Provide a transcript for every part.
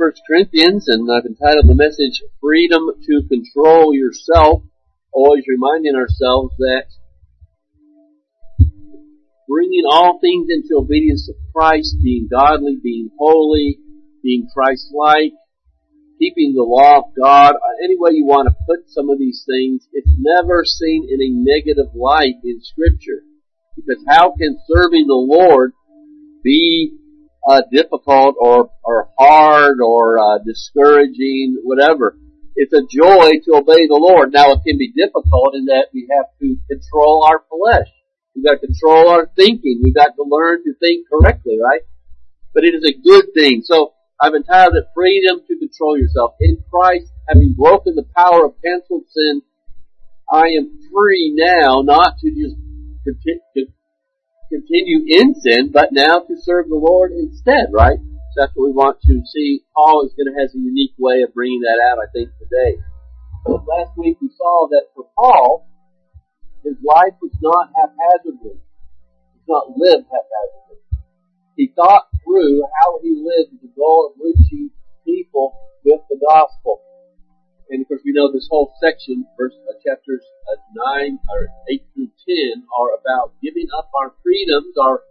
1 Corinthians, and I've entitled the message Freedom to Control Yourself, always reminding ourselves that bringing all things into obedience to Christ, being godly, being holy, being Christ-like, keeping the law of God, uh, any way you want to put some of these things, it's never seen in a negative light in Scripture. Because how can serving the Lord be uh, difficult or or hard or uh, discouraging, whatever? It's a joy to obey the Lord. Now it can be difficult in that we have to control our flesh. We've got to control our thinking. We've got to learn to think correctly, right? But it is a good thing. So I've entitled it Freedom to Control Yourself. In Christ, having broken the power of canceled sin, I am free now not to just continue in sin, but now to serve the Lord instead, right? So that's what we want to see. Paul is going to has a unique way of bringing that out, I think, today. Last week we saw that for Paul, his life was not haphazardly. He not lived haphazardly. He thought through how he lived the goal of reaching people with the gospel. And of course we know this whole section, verse, uh, chapters uh, 9 or 8 through 10 are about giving up our freedoms, our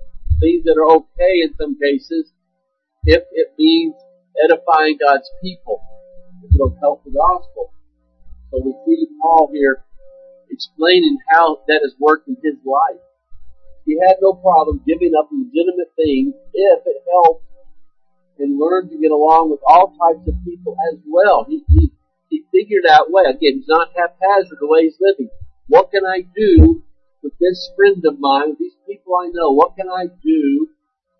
things that are okay in some cases, if it means edifying God's people. If it'll help the gospel. So we see Paul here explaining how that has worked in his life. He had no problem giving up legitimate things if it helped and learned to get along with all types of people as well. He, he, he figured out way. Again, he's not haphazard the way he's living. What can I do with this friend of mine, with these people I know? What can I do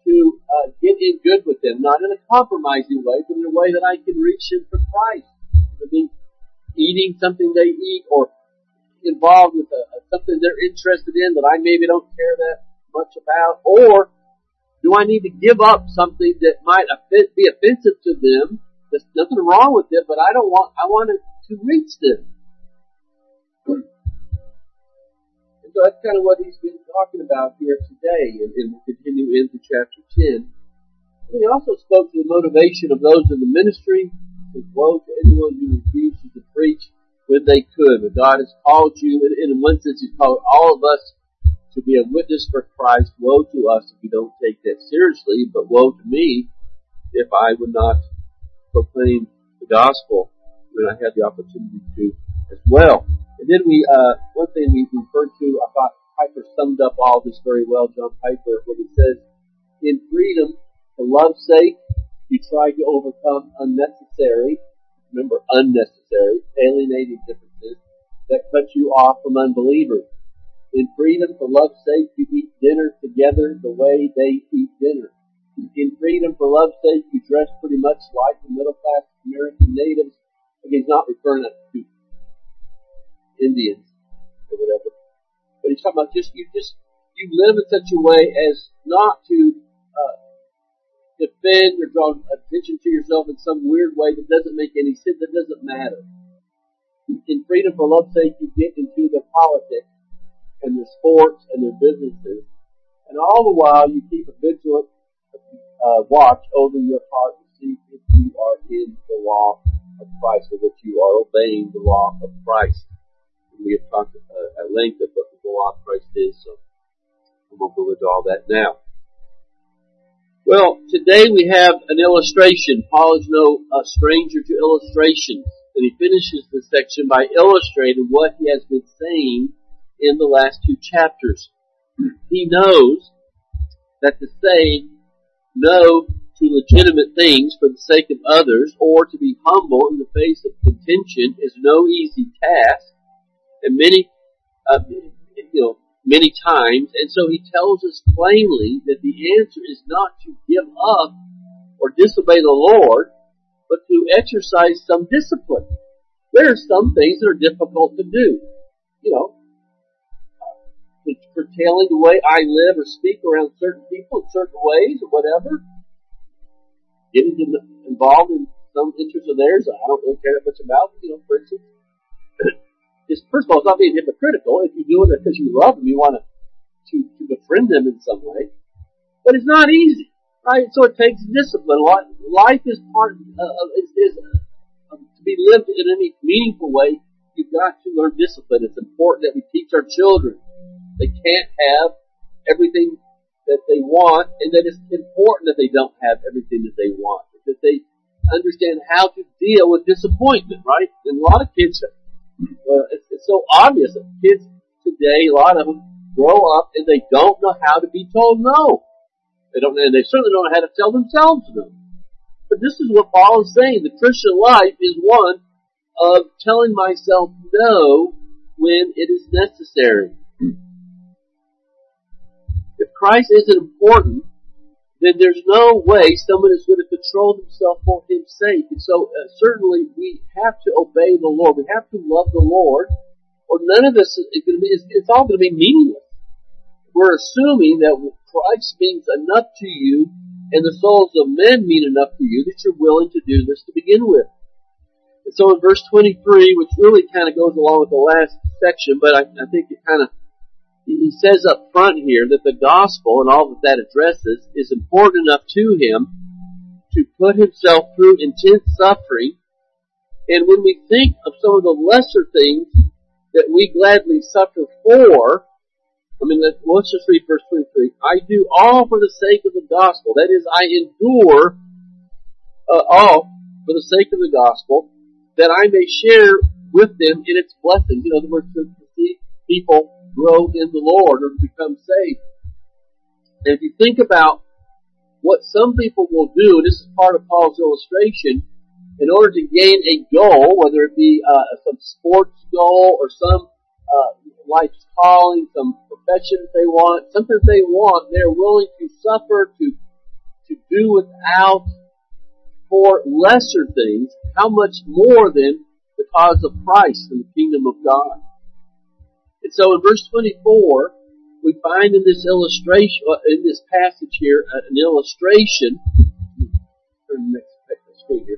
to uh, get in good with them? Not in a compromising way, but in a way that I can reach them for Christ. Mean, eating something they eat or involved with a, a, something they're interested in that I maybe don't care that much about, or do I need to give up something that might be offensive to them? There's nothing wrong with it, but I don't want, I want it to reach them. And so that's kind of what he's been talking about here today, and, and we'll continue into chapter 10. And he also spoke to the motivation of those in the ministry, woe to anyone who refuses to preach when they could. But God has called you, and in one sense He's called all of us to be a witness for Christ. Woe to us if we don't take that seriously, but woe to me if I would not proclaim the gospel when I had the opportunity to as well. And then we, uh, one thing we referred to, I thought Piper summed up all this very well, John Piper, when he says, in freedom, for love's sake, you try to overcome unnecessary remember unnecessary, alienating differences that cut you off from unbelievers. In freedom, for love's sake, you eat dinner together the way they eat dinner. In freedom, for love's sake, you dress pretty much like the middle class American natives. Again, he's not referring to Indians or whatever. But he's talking about just, you just, you live in such a way as not to uh, defend or draw attention to yourself in some weird way that doesn't make any sense, that doesn't matter. In freedom for love's sake, you get into the politics and the sports and their businesses, and all the while you keep a vigilant uh, watch over your heart to see if you are in the law of Christ or that you are obeying the law of Christ. And we have talked uh, at length of what the law of Christ is, so we won't go into all that now. Well, today we have an illustration. Paul is no stranger to illustrations. And he finishes this section by illustrating what he has been saying in the last two chapters. He knows that to say no to legitimate things for the sake of others or to be humble in the face of contention is no easy task. And many, uh, you know, many times, and so he tells us plainly that the answer is not to give up or disobey the Lord, but to exercise some discipline. There are some things that are difficult to do. You know, curtailing the way I live or speak around certain people in certain ways or whatever. Getting involved in some interests of theirs I don't really care that much about, you know, for instance is first of all, it's not being hypocritical. If you do it because you love them, you want to, to, to befriend them in some way. But it's not easy. Right? So it takes discipline. Life is part, of, is, is uh, to be lived in any meaningful way, you've got to learn discipline. It's important that we teach our children. They can't have everything that they want, and that it's important that they don't have everything that they want. That they understand how to deal with disappointment, right? And a lot of kids, well, it's, it's so obvious that kids today, a lot of them grow up and they don't know how to be told no. They don't, and they certainly don't know how to tell themselves no. But this is what Paul is saying. The Christian life is one of telling myself no when it is necessary. Christ isn't important, then there's no way someone is going to control himself for his sake. And so uh, certainly we have to obey the Lord. We have to love the Lord, or none of this is going to be. It's, it's all going to be meaningless. We're assuming that Christ means enough to you, and the souls of men mean enough to you that you're willing to do this to begin with. And so in verse 23, which really kind of goes along with the last section, but I, I think it kind of he says up front here that the gospel and all that that addresses is important enough to him to put himself through intense suffering. And when we think of some of the lesser things that we gladly suffer for, I mean, let's just read verse 23. I do all for the sake of the gospel. That is, I endure uh, all for the sake of the gospel, that I may share with them in its blessings. In other words, to see people grow in the Lord or become saved. And if you think about what some people will do, and this is part of Paul's illustration, in order to gain a goal, whether it be uh, some sports goal or some uh, life's calling, some profession that they want, something they want, they're willing to suffer, to to do without for lesser things. How much more then because of Christ and the kingdom of God? And so in verse 24, we find in this illustration, uh, in this passage here, uh, an illustration, here,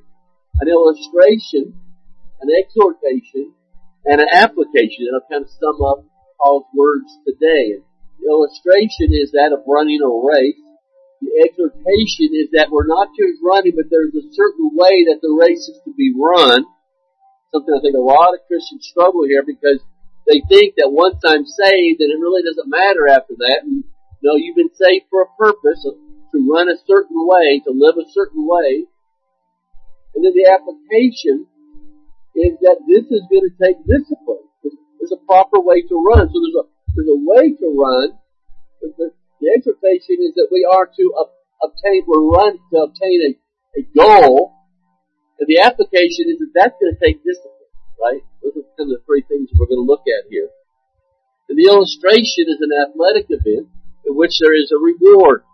an illustration, an exhortation, and an application. And I'll kind of sum up Paul's words today. The illustration is that of running a race. The exhortation is that we're not just running, but there's a certain way that the race is to be run. Something I think a lot of Christians struggle here because they think that once I'm saved, then it really doesn't matter after that. And no, you've been saved for a purpose uh, to run a certain way, to live a certain way. And then the application is that this is going to take discipline. There's a proper way to run. So there's a there's a way to run. The, the exhortation is that we are to obtain, we're run to obtain a, a goal. And the application is that that's going to take discipline, right? Those are kind of the three things we're going to look at here. And the illustration is an athletic event in which there is a reward.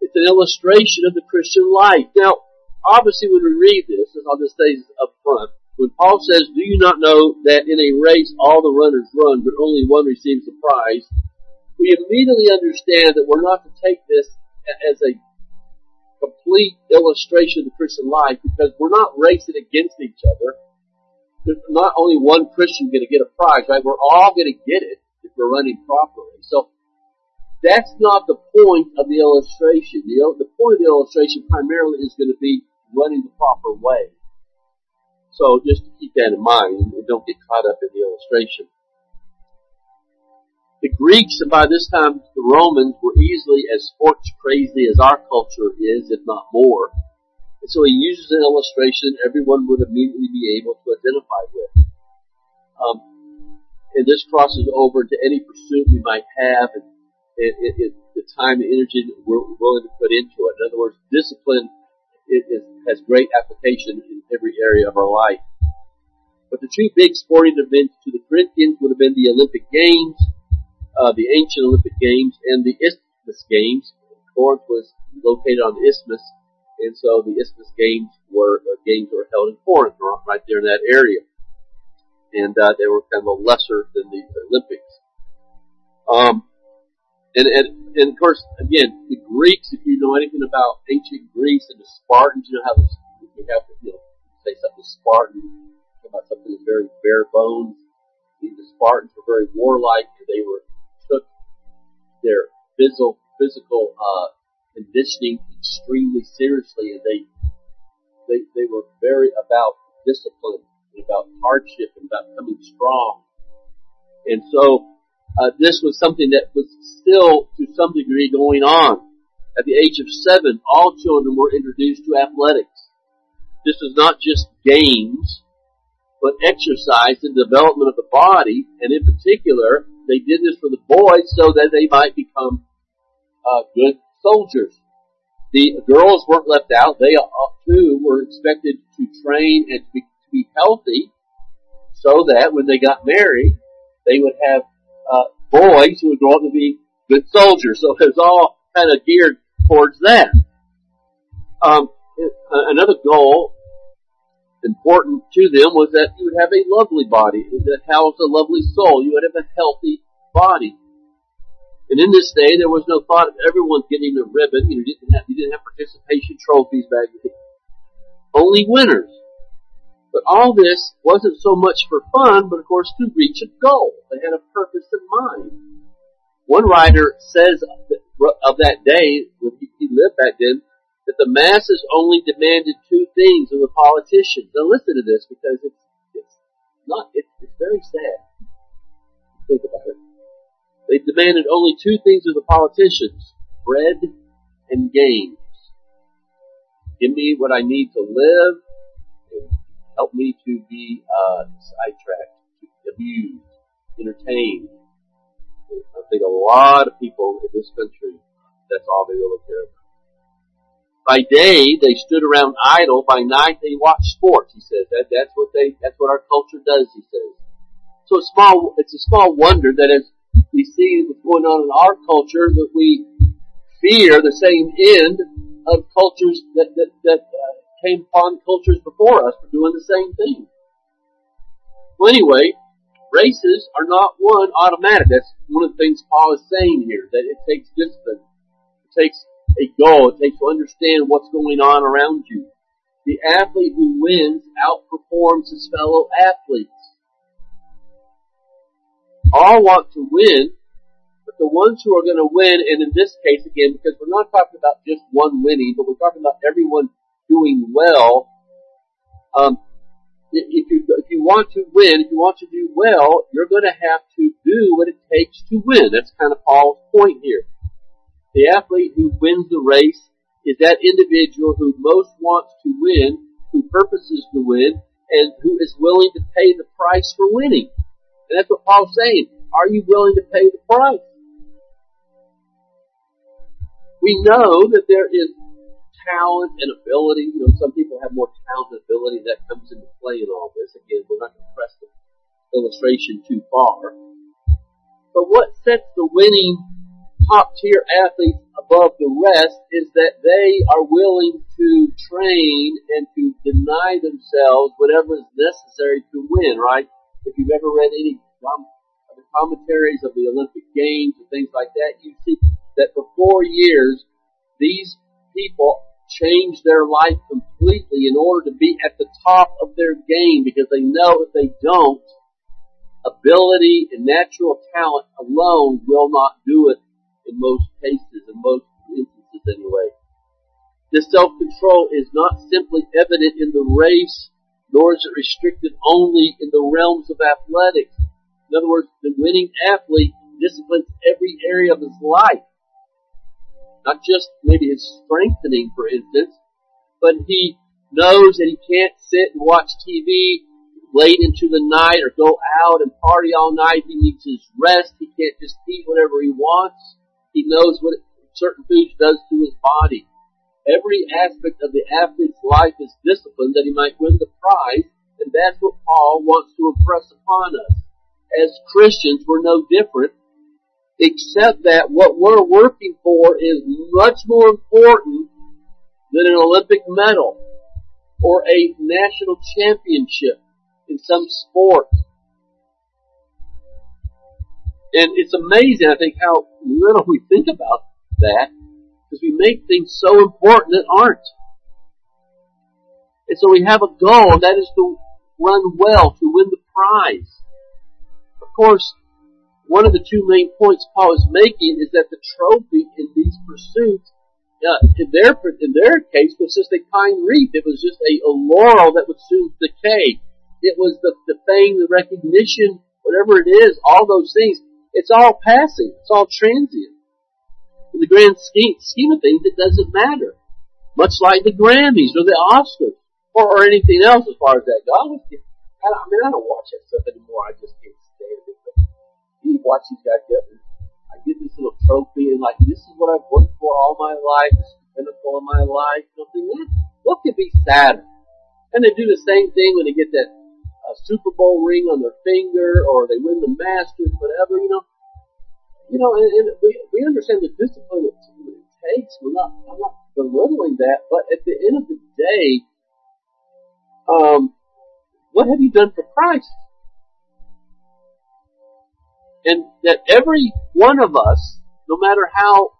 It's an illustration of the Christian life. Now, obviously when we read this, as I'll just say up front, when Paul says, do you not know that in a race all the runners run, but only one receives the prize, we immediately understand that we're not to take this as a complete illustration of the Christian life because we're not racing against each other there's not only one Christian going to get a prize, right? We're all going to get it if we're running properly. So that's not the point of the illustration. The, the point of the illustration primarily is going to be running the proper way. So just to keep that in mind and don't get caught up in the illustration. The Greeks and by this time the Romans were easily as sports crazy as our culture is, if not more. And so he uses an illustration everyone would immediately be able to identify with. Um, and this crosses over to any pursuit we might have and, and, and, and the time and energy we're willing to put into it. In other words, discipline it, it has great application in every area of our life. But the two big sporting events to the Corinthians would have been the Olympic Games, uh, the ancient Olympic Games, and the Isthmus Games. Corinth was located on the Isthmus, and so the Isthmus Games were uh, games were held in Corinth, right there in that area, and uh, they were kind of lesser than the Olympics. Um, and, and and of course, again, the Greeks. If you know anything about ancient Greece and the Spartans, you know how you have to you know say something Spartan about something that's very bare bones. The, the Spartans were very warlike. They were took their physical physical uh, conditioning extremely seriously, and they they they were very about discipline and about hardship and about coming strong. And so uh, this was something that was still to some degree going on. At the age of seven, all children were introduced to athletics. This was not just games, but exercise and development of the body, and in particular, they did this for the boys so that they might become uh, good soldiers. The girls weren't left out. They uh, too were expected to train and to be, to be healthy so that when they got married, they would have uh, boys who would grow up to be good soldiers. So it was all kind of geared towards that. Um, another goal important to them was that you would have a lovely body that housed a lovely soul. You would have a healthy body. And in this day, there was no thought of everyone getting a ribbon. You didn't have, you didn't have participation trophies back then. Only winners. But all this wasn't so much for fun, but of course to reach a goal. They had a purpose in mind. One writer says of that day, when he lived back then, that the masses only demanded two things of the politicians. Now listen to this because it's, it's not, it's, it's very sad. Think about it. They demanded only two things of the politicians, bread and games. Give me what I need to live, and help me to be uh, sidetracked, abused, entertained. I think a lot of people in this country, that's all they really care about. By day, they stood around idle. By night, they watched sports. He says that that's what they that's what our culture does. He says. So it's small. It's a small wonder that as we see what's going on in our culture that we fear the same end of cultures that, that, that uh, came upon cultures before us for doing the same thing. Well, anyway, races are not one automatic. That's one of the things Paul is saying here, that it takes discipline. It takes a goal. It takes to understand what's going on around you. The athlete who wins outperforms his fellow athletes all want to win, but the ones who are going to win, and in this case again, because we're not talking about just one winning, but we're talking about everyone doing well. Um, if you if you want to win, if you want to do well, you're going to have to do what it takes to win. That's kind of Paul's point here. The athlete who wins the race is that individual who most wants to win, who purposes to win, and who is willing to pay the price for winning. And that's what Paul's saying. Are you willing to pay the price? We know that there is talent and ability. You know, some people have more talent and ability that comes into play in all this. Again, we're not going to press the illustration too far. But what sets the winning top tier athletes above the rest is that they are willing to train and to deny themselves whatever is necessary to win, right? If you've ever read any of the commentaries of the Olympic Games and things like that, you see that for four years, these people change their life completely in order to be at the top of their game because they know if they don't, ability and natural talent alone will not do it in most cases, in most instances anyway. This self-control is not simply evident in the race nor it restricted only in the realms of athletics. In other words, the winning athlete disciplines every area of his life. Not just maybe his strengthening, for instance, but he knows that he can't sit and watch TV late into the night or go out and party all night. He needs his rest. He can't just eat whatever he wants. He knows what certain foods does to his body. Every aspect of the athlete's life is disciplined that he might win the prize, and that's what Paul wants to impress upon us. As Christians, we're no different, except that what we're working for is much more important than an Olympic medal or a national championship in some sport. And it's amazing, I think, how little we think about that because we make things so important that aren't. And so we have a goal, and that is to run well, to win the prize. Of course, one of the two main points Paul is making is that the trophy in these pursuits uh, in their in their case was just a pine wreath. It was just a, a laurel that would soon decay. It was the the fame, the recognition, whatever it is, all those things. It's all passing. It's all transient. In the grand scheme, scheme of things, it doesn't matter. Much like the Grammys or the Oscars or, or anything else as far as that goes. I, I mean, I don't watch that stuff anymore. I just can't stand it. But you watch these guys get I get this little trophy and like, this is what I've worked for all my life. This is the pinnacle of my life. Something that, what could be sadder? And they do the same thing when they get that uh, Super Bowl ring on their finger or they win the Masters, whatever, you know. You know, and, and we, we understand the discipline it, takes. We're not, I'm not belittling that, but at the end of the day, um, what have you done for Christ? And that every one of us, no matter how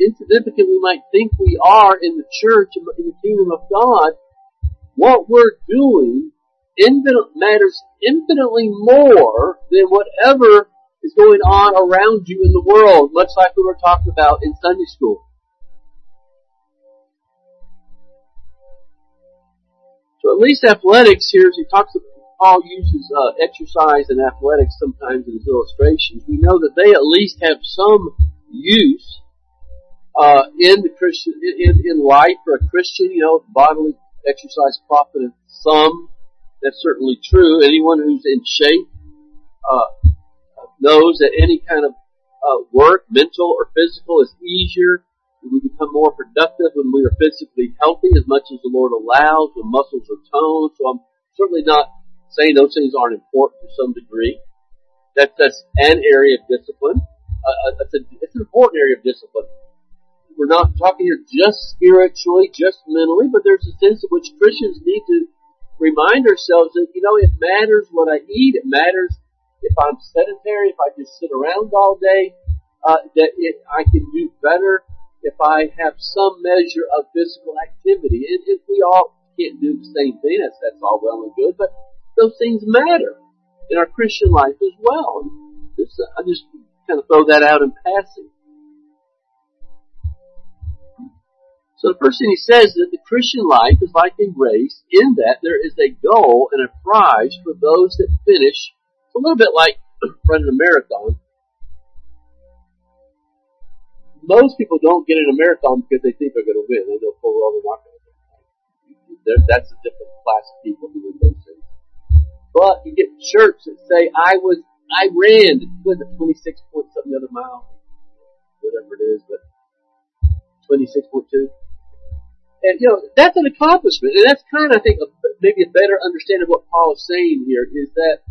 insignificant we might think we are in the church, in the kingdom of God, what we're doing infinite, matters infinitely more than whatever is going on around you in the world, much like we were talking about in Sunday school. So at least athletics here, as he talks about, Paul uses uh, exercise and athletics sometimes in his illustrations. We know that they at least have some use uh, in the Christian in, in life for a Christian. You know, bodily exercise profiteth some. That's certainly true. Anyone who's in shape uh, knows that any kind of uh, work, mental or physical, is easier we become more productive when we are physically healthy as much as the Lord allows, when muscles are toned. So I'm certainly not saying those things aren't important to some degree. That, that's an area of discipline. Uh, it's, uh, a, it's an important area of discipline. We're not talking here just spiritually, just mentally, but there's a sense in which Christians need to remind ourselves that, you know, it matters what I eat. It matters if I'm sedentary, if I just sit around all day, uh, that it, I can do better if I have some measure of physical activity. And if we all can't do the same thing, that's, that's all well and good, but those things matter in our Christian life as well. Just, I just kind of throw that out in passing. So the first thing he says is that the Christian life is like a race in that there is a goal and a prize for those that finish. It's a little bit like running a marathon most people don't get in a marathon because they think they're going to win. They know full well they're not going to win. That's a different class of people who would those things. But you get shirts that say, I was, I ran, was it 26 point something other mile? Whatever it is, but 26.2. And, you know, that's an accomplishment. And that's kind of, I think, a, maybe a better understanding of what Paul is saying here is that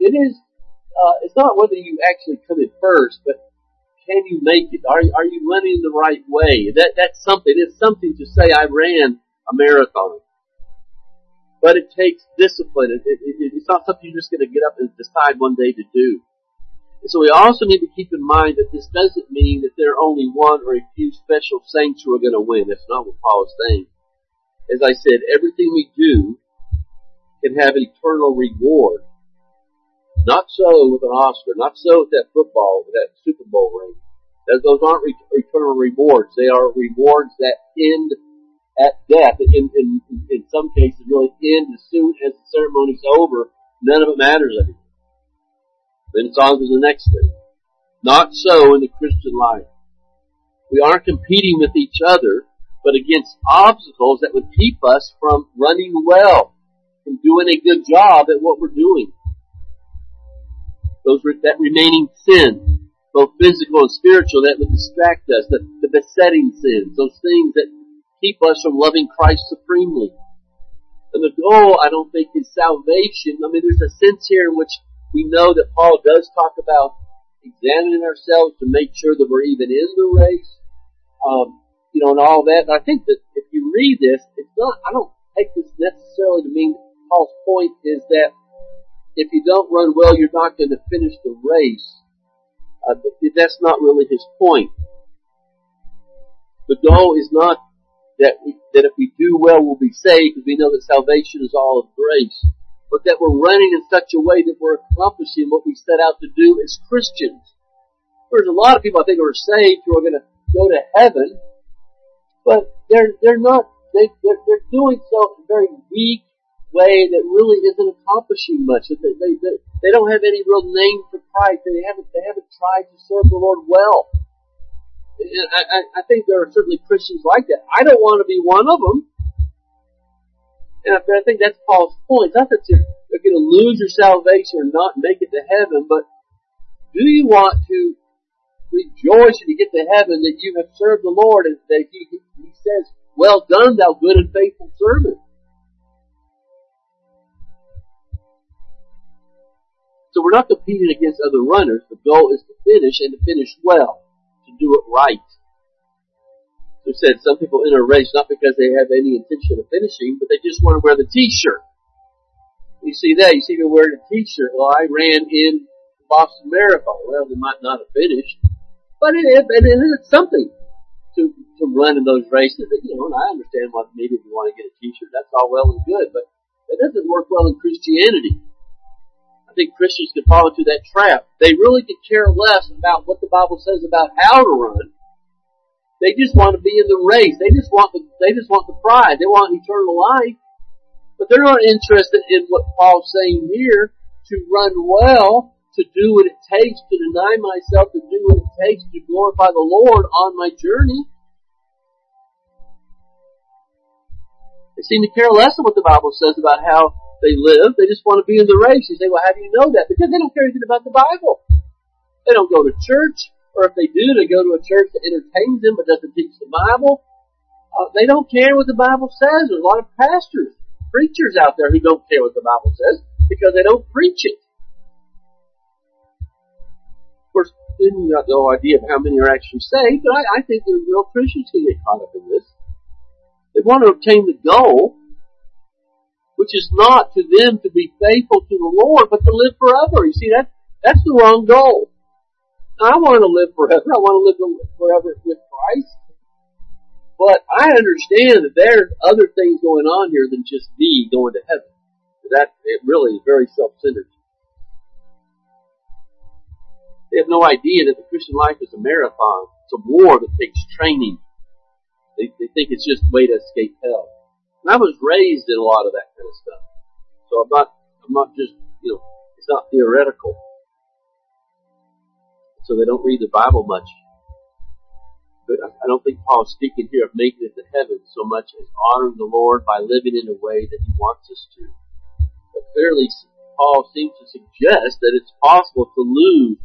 it is, uh, it's not whether you actually come in first, but can you make it? Are, are you running the right way? That, that's something. It's something to say I ran a marathon. But it takes discipline. It, it, it, it's not something you're just going to get up and decide one day to do. And so we also need to keep in mind that this doesn't mean that there are only one or a few special saints who are going to win. That's not what Paul is saying. As I said, everything we do can have eternal reward. Not so with an Oscar. Not so with that football, that Super Bowl ring. Those aren't eternal rewards. They are rewards that end at death. In, in, in some cases, really end as soon as the ceremony's over. None of it matters anymore. Then it's on to the next thing. Not so in the Christian life. We aren't competing with each other, but against obstacles that would keep us from running well, from doing a good job at what we're doing those that remaining sin, both physical and spiritual, that would distract us, the, the besetting sins, those things that keep us from loving Christ supremely. And the goal, I don't think, is salvation. I mean, there's a sense here in which we know that Paul does talk about examining ourselves to make sure that we're even in the race, um, you know, and all that. And I think that if you read this, it's not, I don't take this necessarily to mean Paul's point is that if you don't run well, you're not going to finish the race. Uh, that's not really his point. The goal is not that we, that if we do well, we'll be saved, because we know that salvation is all of grace, but that we're running in such a way that we're accomplishing what we set out to do as Christians. There's a lot of people I think who are saved who are going to go to heaven, but they're they're not they they're, they're doing so in very weak way that really isn't accomplishing much. They, they, they, they don't have any real name for Christ. They haven't they haven't tried to serve the Lord well. And I, I, think there are certainly Christians like that. I don't want to be one of them. And I, think that's Paul's point. Not that you're, you're going to lose your salvation or not make it to heaven, but do you want to rejoice when you get to heaven that you have served the Lord and that he, he says, well done thou good and faithful servant. So we're not competing against other runners. The goal is to finish and to finish well, to do it right. So we said some people enter a race not because they have any intention of finishing, but they just want to wear the t-shirt. You see that? You see me wearing a t-shirt. Well, I ran in Boston Marathon. Well, they might not have finished, but it, it, it is something to to run in those races. You know, and I understand why maybe if you want to get a T-shirt, that's all well and good, but that doesn't work well in Christianity. Think Christians can fall into that trap. They really could care less about what the Bible says about how to run. They just want to be in the race. They just want the they just want the prize. They want eternal life. But they're not interested in what Paul's saying here to run well to do what it takes, to deny myself, to do what it takes to glorify the Lord on my journey. They seem to care less of what the Bible says about how they live. They just want to be in the race. You say, well, how do you know that? Because they don't care anything about the Bible. They don't go to church, or if they do, they go to a church that entertains them but doesn't teach the Bible. Uh, they don't care what the Bible says. There's a lot of pastors, preachers out there who don't care what the Bible says because they don't preach it Of course, then you got no idea of how many are actually saved, but I, I think the real Christians can get caught up in this. They want to obtain the goal, which is not to them to be faithful to the Lord, but to live forever. You see, that, that's the wrong goal. I want to live forever. I want to live forever with Christ. But I understand that there's other things going on here than just me going to heaven. That it really is very self-centered. They have no idea that the Christian life is a marathon. It's a war that takes training. They, they think it's just a way to escape hell. And I was raised in a lot of that kind of stuff. So I'm not, I'm not just, you know, it's not theoretical. So they don't read the Bible much. But I don't think Paul is speaking here of making it to heaven so much as honoring the Lord by living in a way that he wants us to. But clearly, Paul seems to suggest that it's possible to lose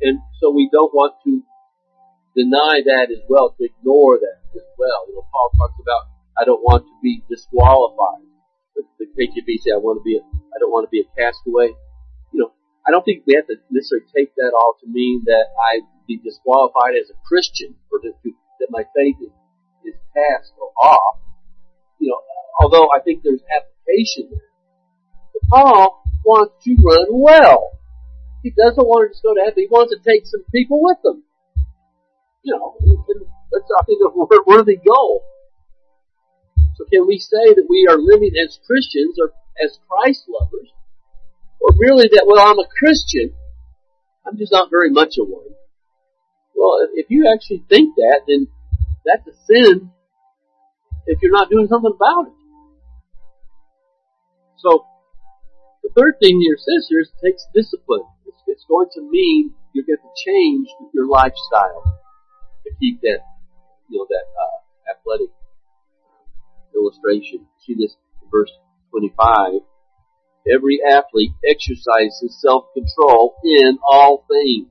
and so we don't want to deny that as well, to ignore that as well. You know, Paul talks about, I don't want to be disqualified. The, the KJV say, I want to be a, I don't want to be a castaway. You know, I don't think we have to necessarily take that all to mean that I be disqualified as a Christian or to, to, that my faith is, is cast or off. You know, although I think there's application there. But Paul wants to run well. He doesn't want to just go to heaven. He wants to take some people with him. You know, that's I think a worthy goal. So can we say that we are living as Christians or as Christ lovers, or merely that well I'm a Christian, I'm just not very much a one. Well, if you actually think that, then that's a sin if you're not doing something about it. So, the third thing says here is it takes discipline it's going to mean you're going to change your lifestyle to keep that, you know, that uh, athletic illustration. See this verse 25. Every athlete exercises self-control in all things,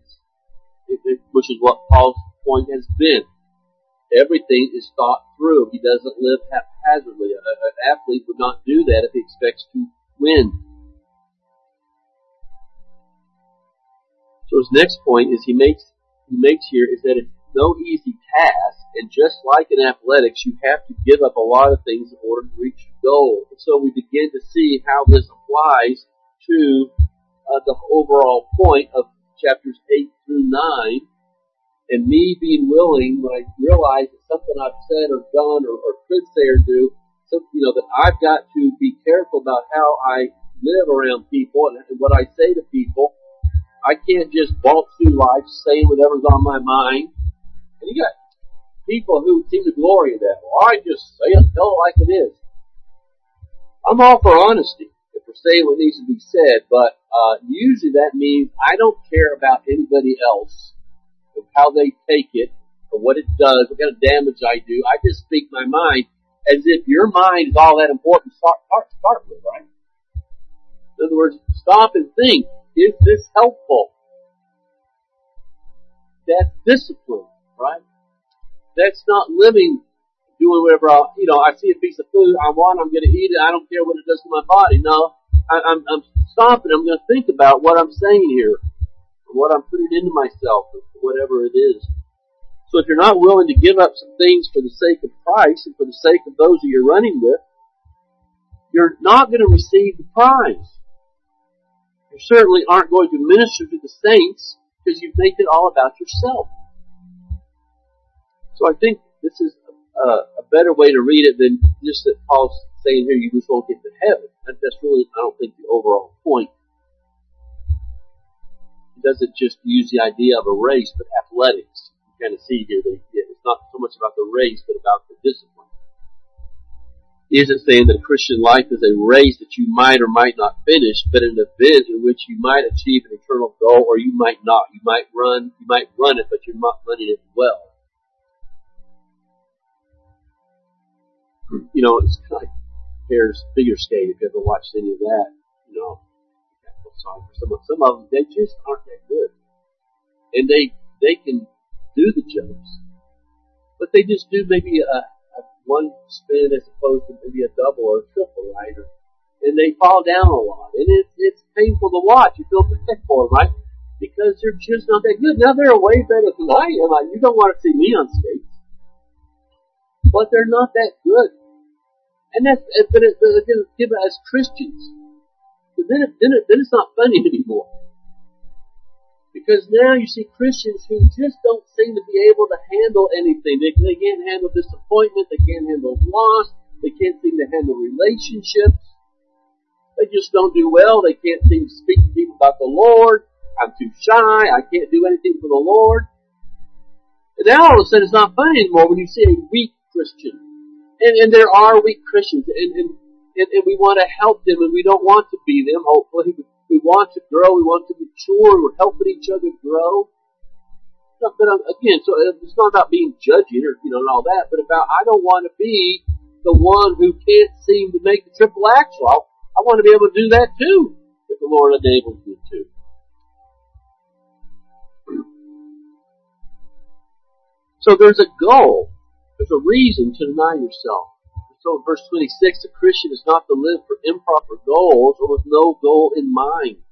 which is what Paul's point has been. Everything is thought through. He doesn't live haphazardly. An athlete would not do that if he expects to win. So his next point is he makes he makes here is that it's no easy task, and just like in athletics, you have to give up a lot of things in order to reach your goal. And so we begin to see how this applies to uh, the overall point of chapters eight through nine. And me being willing, when I realize that something I've said or done or, or could say or do, so, you know, that I've got to be careful about how I live around people and, and what I say to people I can't just walk through life saying whatever's on my mind. And you got people who seem to glory in that. Well, I just say it, tell it like it is. I'm all for honesty if we're saying what needs to be said, but uh, usually that means I don't care about anybody else, how they take it, or what it does, what kind of damage I do. I just speak my mind as if your mind is all that important to start, start, with, right? In other words, stop and think, is this helpful? That's discipline, right? That's not living doing whatever I, you know, I see a piece of food I want, I'm to eat it. I don't care what it does to my body. No, I, I'm, I'm stopping. I'm to think about what I'm saying here, what I'm putting into myself, whatever it is. So if you're not willing to give up some things for the sake of Christ and for the sake of those who you're running with, you're not going to receive the prize. You certainly aren't going to minister to the saints because you make it all about yourself. So I think this is uh, a better way to read it than just that Paul's saying here you just won't get to heaven. That's really, I don't think, the overall point. He doesn't just use the idea of a race, but athletics. You kind of see here that it's not so much about the race, but about the discipline. He isn't saying that a Christian life is a race that you might or might not finish, but an event in which you might achieve an eternal goal or you might not. You might run, you might run it, but you're not running it well. You know, it's kind of like figure skate. If you ever watched any of that, you know, sorry for some of some of them, they just aren't that good, and they they can do the jumps, but they just do maybe a, a one spin as opposed to maybe a double or a triple, right? Or, and they fall down a lot, and it's it's painful to watch. You feel bad for them, right? Because they're just not that good. Now they're way better than I am. Like, you don't want to see me on skates but they're not that good. And that's, but, it, but again, give it as Christians. But then, it, then, it, then it's not funny anymore. Because now you see Christians who just don't seem to be able to handle anything. They, they can't handle disappointment. They can't handle loss. They can't seem to handle relationships. They just don't do well. They can't seem to speak to people about the Lord. I'm too shy. I can't do anything for the Lord. And now all of a sudden it's not funny anymore when you see a weak Christian. And, and there are weak Christians, and, and, and, and we want to help them, and we don't want to be them, hopefully. We want to grow, we want to mature, we're helping each other grow. but um, again, so uh, it's not about being judgy or, you know, and all that, but about I don't want to be the one who can't seem to make the triple axel. I want to be able to do that too, if the Lord enables me to. So there's a goal. There's a reason to deny yourself. So in verse 26, a Christian is not to live for improper goals or with no goal in mind.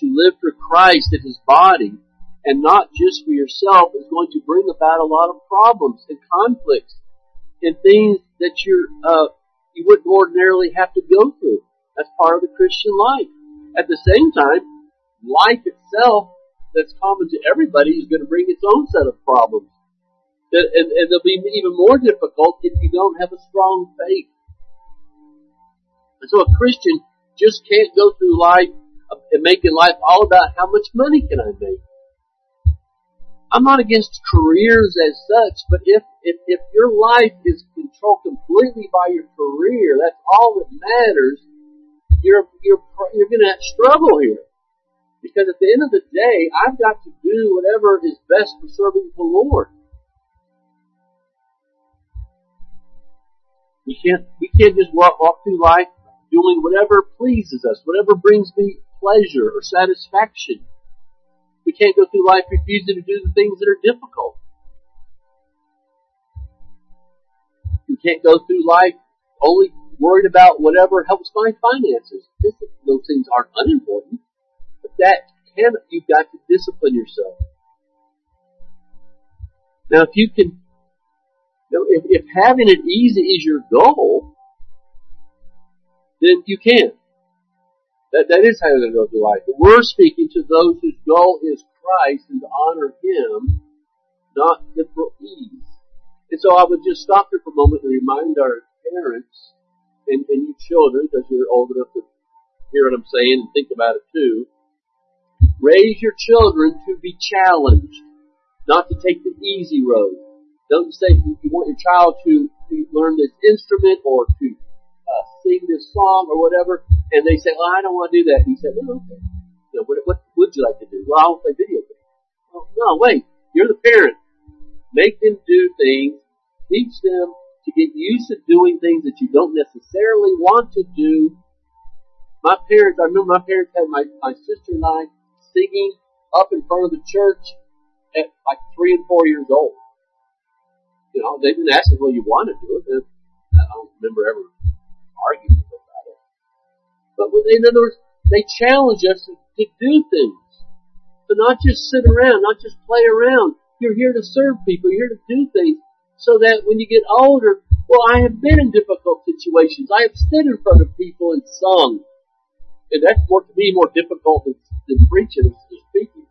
To live for Christ and His body and not just for yourself is going to bring about a lot of problems and conflicts and things that you're, uh, you wouldn't ordinarily have to go through. That's part of the Christian life. At the same time, life itself that's common to everybody is going to bring its own set of problems and, and they'll be even more difficult if you don't have a strong faith. And so a Christian just can't go through life uh, and making life all about how much money can I make. I'm not against careers as such, but if, if, if your life is controlled completely by your career, that's all that matters, you're, you're, you're gonna struggle here. Because at the end of the day, I've got to do whatever is best for serving the Lord. We can't, we can't just walk, walk through life doing whatever pleases us, whatever brings me pleasure or satisfaction. We can't go through life refusing to do the things that are difficult. We can't go through life only worried about whatever helps my finances. Those things aren't unimportant, but that can, you've got to discipline yourself. Now if you can if, if having it easy is your goal, then you can. That, that is how you're going to go through life. But we're speaking to those whose goal is Christ and to honor Him, not temporal ease. And so I would just stop here for a moment and remind our parents and, and you children, because you're old enough to hear what I'm saying and think about it too. Raise your children to be challenged, not to take the easy road. Don't you say you, you want your child to, to learn this instrument or to uh, sing this song or whatever, and they say, "Well, I don't want to do that." And you say, "Well, okay. You know, what, what would you like to do?" Well, I want to play video games. Well, no, wait. You're the parent. Make them do things. Teach them to get used to doing things that you don't necessarily want to do. My parents, I remember my parents had my, my sister and I singing up in front of the church at like three and four years old. You know, they didn't ask us, well, you want to do it. And I don't remember ever arguing about it. But in other words, they challenge us to, do things. To not just sit around, not just play around. You're here to serve people. You're here to do things so that when you get older, well, I have been in difficult situations. I have stood in front of people and sung. And that's more, to me, more difficult than, than preaching and speaking.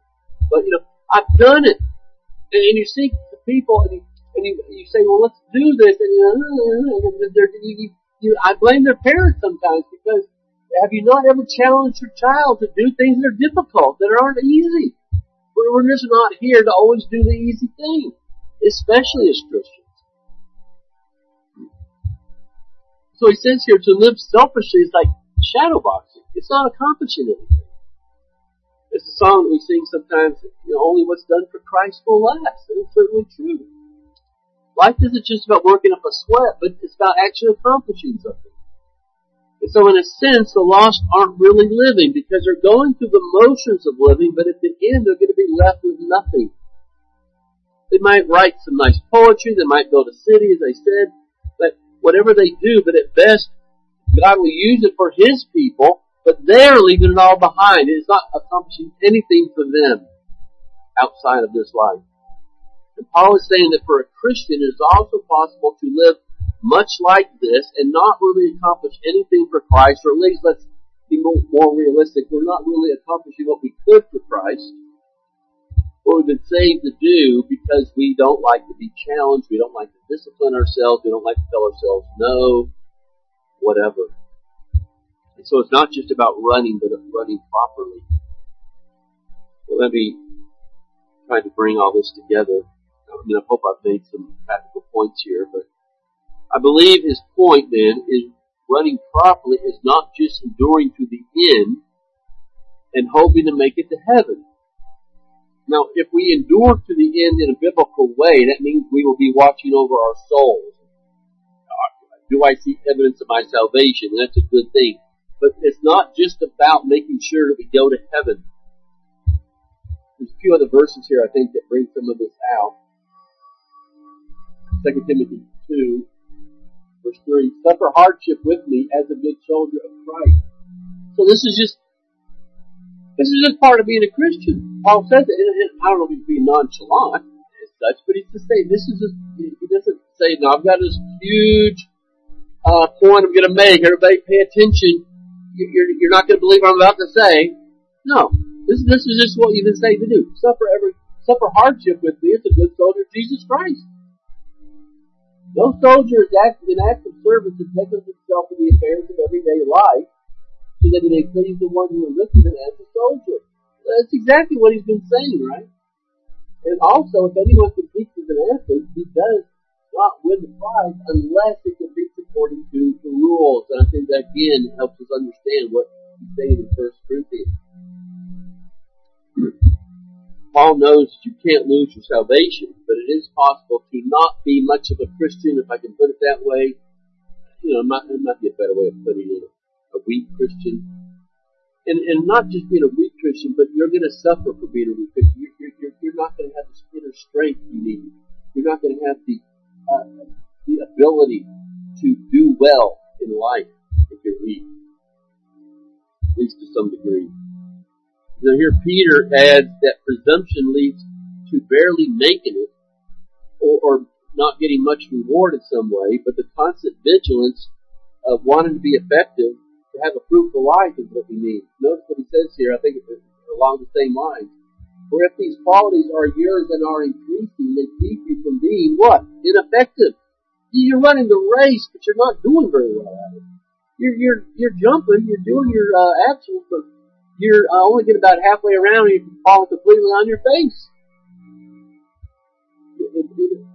But, you know, I've done it. And, and you see the people and you, you, you say, well, let's do this. And, uh, you, you, you, I blame their parents sometimes because have you not ever challenged your child to do things that are difficult, that aren't easy? We're, we're just not here to always do the easy thing, especially as Christians. So he says here, to live selfishly is like shadow boxing. It's not accomplishing anything. It's a song that we sing sometimes, you know, only what's done for Christ will last. And it's certainly true. Life isn't just about working up a sweat, but it's about actually accomplishing something. And so in a sense, the lost aren't really living because they're going through the motions of living, but at the end they're going to be left with nothing. They might write some nice poetry, they might build a city, as I said, but whatever they do, but at best, God will use it for His people, but they're leaving it all behind. It is not accomplishing anything for them outside of this life. And Paul is saying that for a Christian it is also possible to live much like this and not really accomplish anything for Christ, or at least let's be more, realistic. We're not really accomplishing what we could for Christ, what we've been saved to do because we don't like to be challenged, we don't like to discipline ourselves, we don't like to tell ourselves no, whatever. And so it's not just about running, but running properly. So let me try to bring all this together. I mean, I hope I've made some practical points here, but I believe his point then is running properly is not just enduring to the end and hoping to make it to heaven. Now, if we endure to the end in a biblical way, that means we will be watching over our souls. Do I see evidence of my salvation? That's a good thing. But it's not just about making sure that we go to heaven. There's a few other verses here I think that bring some of this out. 2 Timothy 2, verse 3. Suffer hardship with me as a good soldier of Christ. So this is just, this is just part of being a Christian. Paul says it, and I don't know if he's being nonchalant as such, but he's just saying this is just, he doesn't say, no, I've got this huge uh, point I'm going to make. Everybody pay attention you're, you're not going to believe what I'm about to say. No. This, this is just what you've been saying to do. Suffer every, suffer hardship with me as a good soldier of Jesus Christ. No soldier is in active service takes himself in the affairs of everyday life so that he may please the one who enlisted him as a soldier. That's exactly what he's been saying, right? And also, if anyone competes as an athlete, he does not win the prize unless he competes according to the rules. And I think that again helps us understand what he's saying in First Corinthians. Paul knows that you can't lose your salvation, but it is possible to not be much of a Christian, if I can put it that way. You know, it might, it might be a better way of putting it. A weak Christian. And, and not just being a weak Christian, but you're going to suffer for being a weak Christian. You're, you're, you're not going to have the inner strength you need. You're not going to have the, uh, the ability to do well in life if you're weak. At least to some degree. Now here Peter adds that presumption leads to barely making it or, or not getting much reward in some way, but the constant vigilance of wanting to be effective to have a fruitful life is what we need. Notice what he says here, I think it's along the same lines. For if these qualities are yours and are increasing, they keep you from being what? Ineffective. You're running the race, but you're not doing very well at it. You're you're you're jumping, you're doing your uh, actions, but you're uh, only get about halfway around and you fall completely on your face.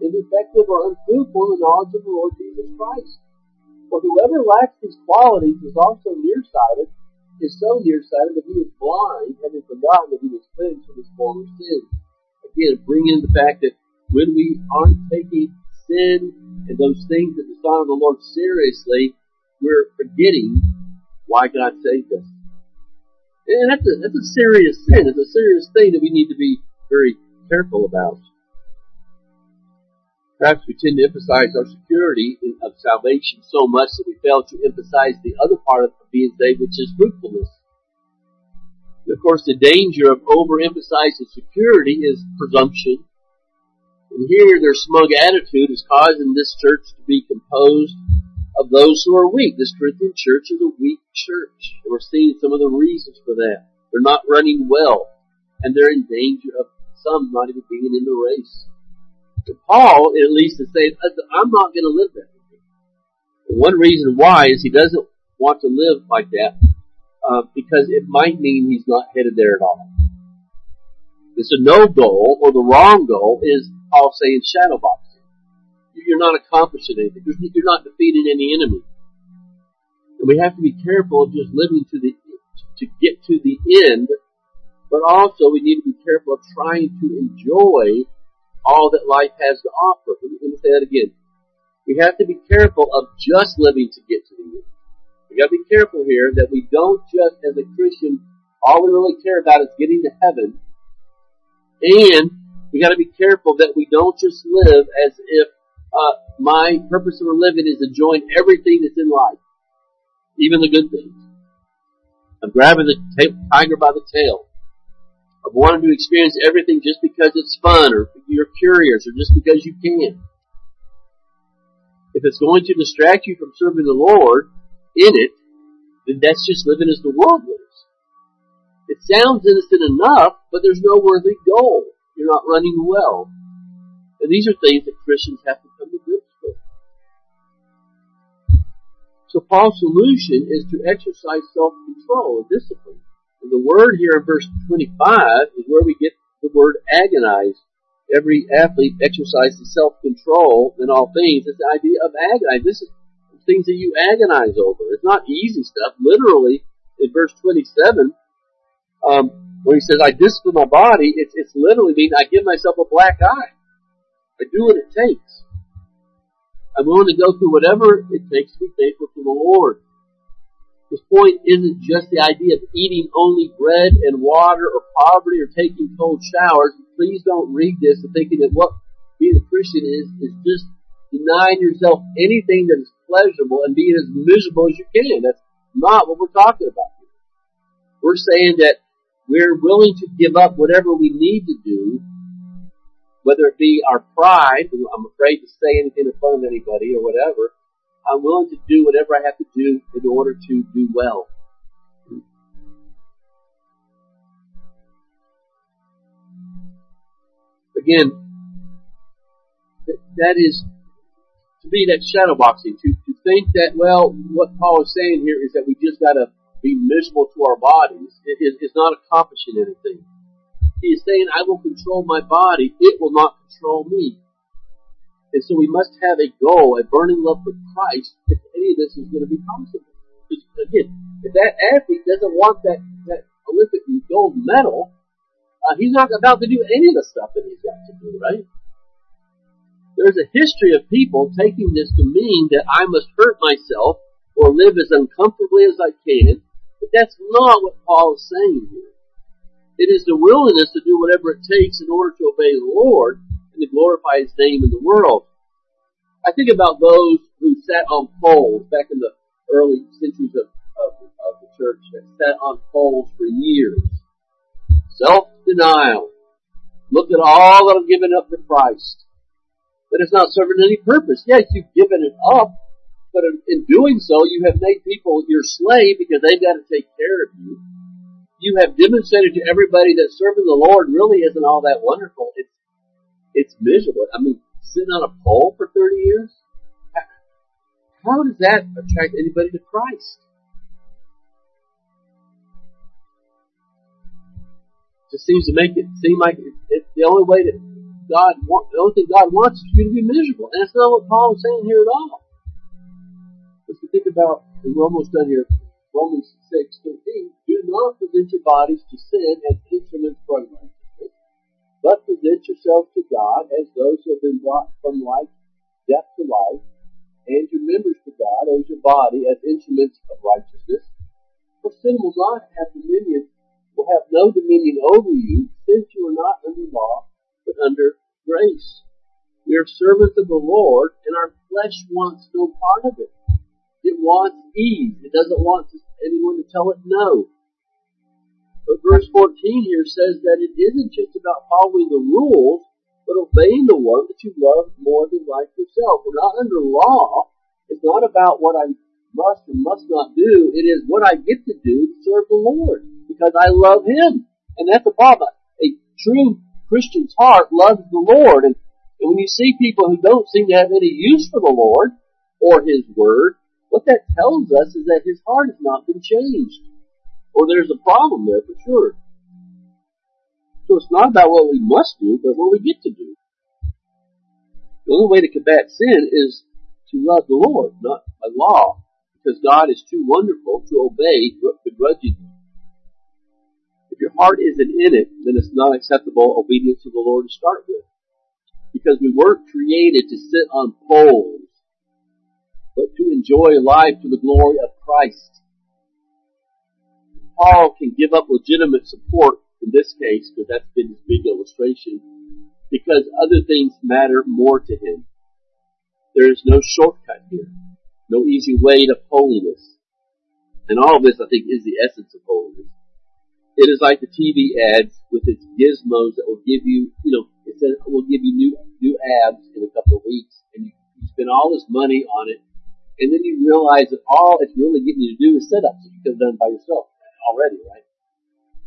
ineffective or unfruitful in the knowledge of the Lord Jesus Christ. For whoever lacks these qualities is also nearsighted, is so nearsighted that he is blind, having forgotten that he was cleansed from his former sins. Again, bring in the fact that when we aren't taking sin and those things that dishonor the Lord seriously, we're forgetting why God saved us. And that's a, that's a serious sin. It's a serious thing that we need to be very careful about. Perhaps we tend to emphasize our security of salvation so much that we fail to emphasize the other part of being saved, which is fruitfulness. And of course, the danger of overemphasizing security is presumption. And here, their smug attitude is causing this church to be composed of those who are weak. This Corinthian church is a weak church. We're seeing some of the reasons for that. They're not running well. And they're in danger of some not even being in the race. Paul, at least, is saying, I'm not going to live that way. one reason why is he doesn't want to live like that uh, because it might mean he's not headed there at all. It's a no goal, or the wrong goal is Paul saying shadow boxing. You're not accomplishing anything. You're not defeating any enemy. And we have to be careful of just living to the to get to the end but also we need to be careful of trying to enjoy all that life has to offer. Let me, say that again. We have to be careful of just living to get to the end. We gotta be careful here that we don't just, as a Christian, all we really care about is getting to heaven. And we gotta be careful that we don't just live as if, uh, my purpose of living is enjoying everything that's in life. Even the good things. I'm grabbing the tiger by the tail I'm wanting to experience everything just because it's fun or you're curious or just because you can. If it's going to distract you from serving the Lord in it, then that's just living as the world lives. It sounds innocent enough, but there's no worthy goal. You're not running well. And these are things that Christians have to So Paul's solution is to exercise self-control and discipline. And the word here in verse 25 is where we get the word agonize. Every athlete exercises self-control in all things. It's the idea of agonize. This is things that you agonize over. It's not easy stuff. Literally, in verse 27, um, where he says, I discipline my body, it's, it's literally meaning I give myself a black eye. I do what it takes. I'm willing to go through whatever it takes to be faithful to the Lord. His point isn't just the idea of eating only bread and water or poverty or taking cold showers. Please don't read this and thinking that what being a Christian is, is just denying yourself anything that is pleasurable and being as miserable as you can. That's not what we're talking about here. We're saying that we're willing to give up whatever we need to do, whether it be our pride, I'm afraid to say anything in front of anybody or whatever, I'm willing to do whatever I have to do in order to do well. Again, that is to be that shadow boxing. To, to think that, well, what Paul is saying here is that we just got to be miserable to our bodies. It is it's not accomplishing anything. He is saying, I will control my body. It will not control me. And so we must have a goal, a burning love for Christ, if any of this is going to be possible. Because again, if that athlete doesn't want that, that Olympic gold medal, uh, he's not about to do any of the stuff that he's got to do, right? There's a history of people taking this to mean that I must hurt myself or live as uncomfortably as I can, but that's not what Paul is saying here. It is the willingness to do whatever it takes in order to obey the Lord, and to glorify His name in the world. I think about those who sat on poles back in the early centuries of, of, of the church that sat on poles for years. Self-denial. Look at all that I've given up for Christ. But it's not serving any purpose. Yes, you've given it up, but in, in doing so, you have made people your slave because they've got to take care of you. You have demonstrated to everybody that serving the Lord really isn't all that wonderful. It's it's miserable. I mean, sitting on a pole for 30 years? How does that attract anybody to Christ? It just seems to make it seem like it's the only way that God want, the only thing God wants is you to be miserable. And that's not what Paul is saying here at all. Let's think about, and we're almost done here, Romans 6, 13. Do not present your bodies to sin as instruments for unrighteousness, but present yourselves to God as those who have been brought from life, death to life, and your members to God as your body as instruments of righteousness. For sin will not have dominion, will have no dominion over you, since you are not under law, but under grace. We are servants of the Lord, and our flesh wants no part of it. It wants ease. It doesn't want anyone to tell it no. But verse 14 here says that it isn't just about following the rules, but obeying the one that you love more than life yourself. We're not under law. It's not about what I must and must not do. It is what I get to do to serve the Lord because I love Him. And that's the problem. A true Christian's heart loves the Lord. And, and when you see people who don't seem to have any use for the Lord or His Word, what that tells us is that his heart has not been changed. Or there's a problem there for sure. So it's not about what we must do, but what we get to do. The only way to combat sin is to love the Lord, not by law, because God is too wonderful to obey begrudgingly. If your heart isn't in it, then it's not acceptable obedience to the Lord to start with. Because we weren't created to sit on poles but to enjoy life to the glory of Christ. Paul can give up legitimate support in this case, because that's been his big illustration, because other things matter more to him. There is no shortcut here, no easy way to holiness. And all of this, I think, is the essence of holiness. It is like the TV ads with its gizmos that will give you, you know, it says it will give you new new abs in a couple of weeks, and you, spend all this money on it, and then you realize that all it's really getting you to do is sit-ups that you could have done by yourself already, right?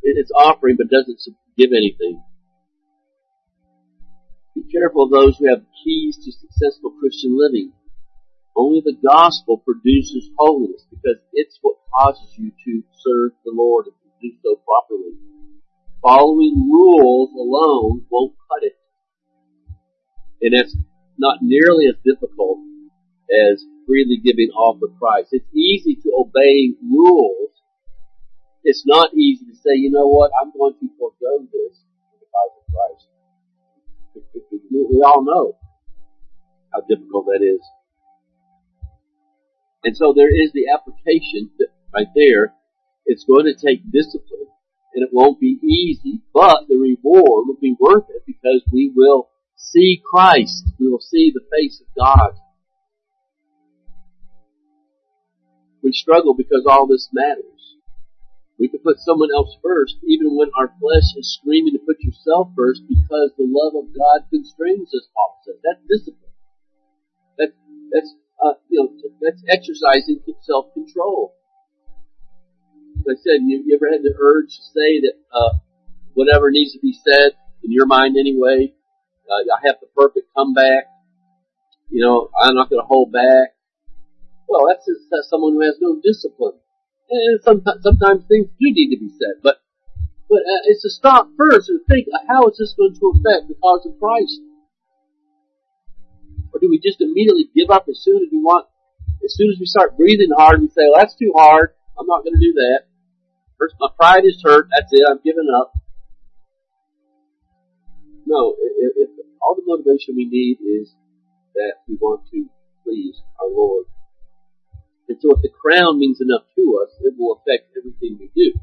It's offering, but doesn't give anything. Be careful of those who have keys to successful Christian living. Only the gospel produces holiness because it's what causes you to serve the Lord and to do so properly. Following rules alone won't cut it. And it's not nearly as difficult as freely giving for Christ. It's easy to obey rules. It's not easy to say, you know what, I'm going to forego this for the cause of Christ. We all know how difficult that is. And so there is the application right there. It's going to take discipline and it won't be easy, but the reward will be worth it because we will see Christ. We will see the face of God. We struggle because all this matters. We can put someone else first, even when our flesh is screaming to put yourself first, because the love of God constrains us. Says that's discipline. That, that's uh, you know that's exercising self-control. As I said, you, you ever had the urge to say that uh, whatever needs to be said in your mind anyway? Uh, I have the perfect comeback. You know, I'm not going to hold back. Well, that's just someone who has no discipline. And sometimes, sometimes things do need to be said, but but uh, it's to stop first and think, uh, how is this going to affect the cause of Christ? Or do we just immediately give up as soon as we want, as soon as we start breathing hard, we say, well, that's too hard, I'm not going to do that. First, my pride is hurt, that's it, I'm giving up. No, if, if all the motivation we need is that we want to please our Lord. And so if the crown means enough to us, it will affect everything we do.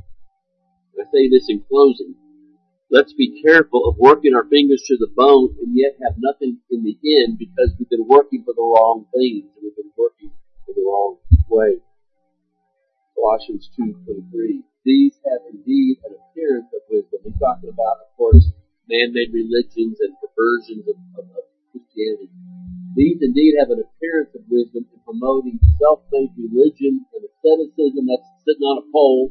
I say this in closing. Let's be careful of working our fingers to the bone and yet have nothing in the end because we've been working for the wrong things and we've been working for the wrong way. Colossians 2.23 These have indeed an appearance of wisdom. He's talking about, of course, man-made religions and perversions of, of, of Christianity. These indeed have an appearance of wisdom in promoting self-made religion and asceticism that's sitting on a pole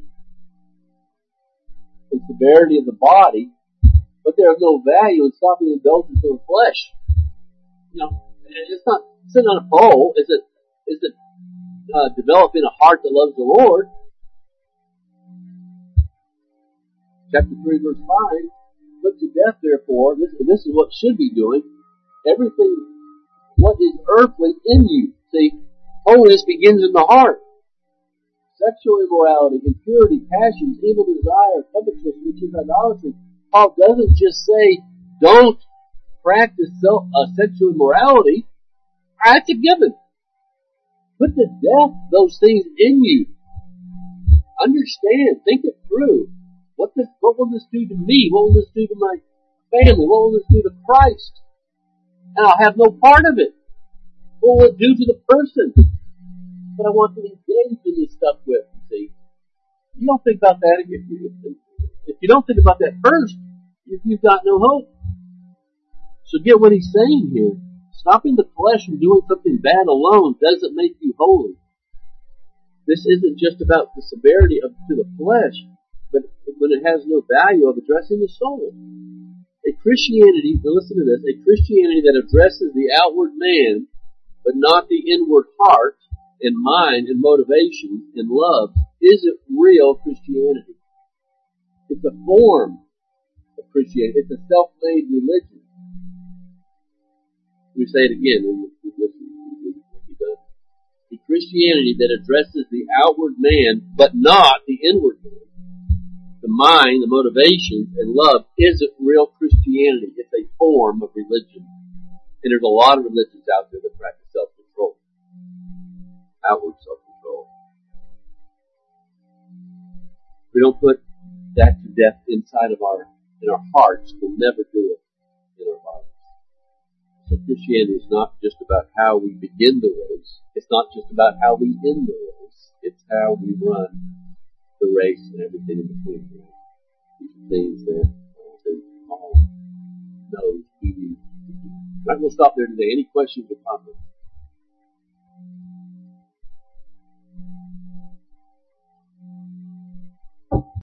and severity of the body, but there is no value in stopping indulgence of the flesh. You know, it's not sitting on a pole. Is it? Is it uh, developing a heart that loves the Lord? Chapter three, verse five. Put to death, therefore, this, this is what should be doing, everything, what is earthly in you. See, holiness begins in the heart. Sexual immorality, impurity, passions, evil desire, covetousness, which is idolatry. Paul doesn't just say, don't practice self, uh, sexual immorality. That's a given. Put to death those things in you. Understand, think it through. What this, what will this do to me? What will this do to my family? What will this do to Christ? And I'll have no part of it. What will it do to the person that I want to engage in this stuff with? You see, you don't think about that if you, if you don't think about that first, you've got no hope. So get what he's saying here. Stopping the flesh from doing something bad alone doesn't make you holy. This isn't just about the severity of to the flesh, but when it has no value of addressing the soul. A Christianity, listen to this, a Christianity that addresses the outward man, but not the inward heart and mind and motivation and love, isn't real Christianity. It's a form of Christianity. It's a self-made religion. We say it again. A Christianity that addresses the outward man, but not the inward man. The mind, the motivations, and love isn't real Christianity. It's a form of religion. And there's a lot of religions out there that practice self-control. Outward self-control. We don't put that to death inside of our, in our hearts. We'll never do it in our bodies. So Christianity is not just about how we begin the race. It's not just about how we end the race. It's how we run the race and everything in between. These are things that Paul knows we need. I'm going to stop there today. Any questions or comments?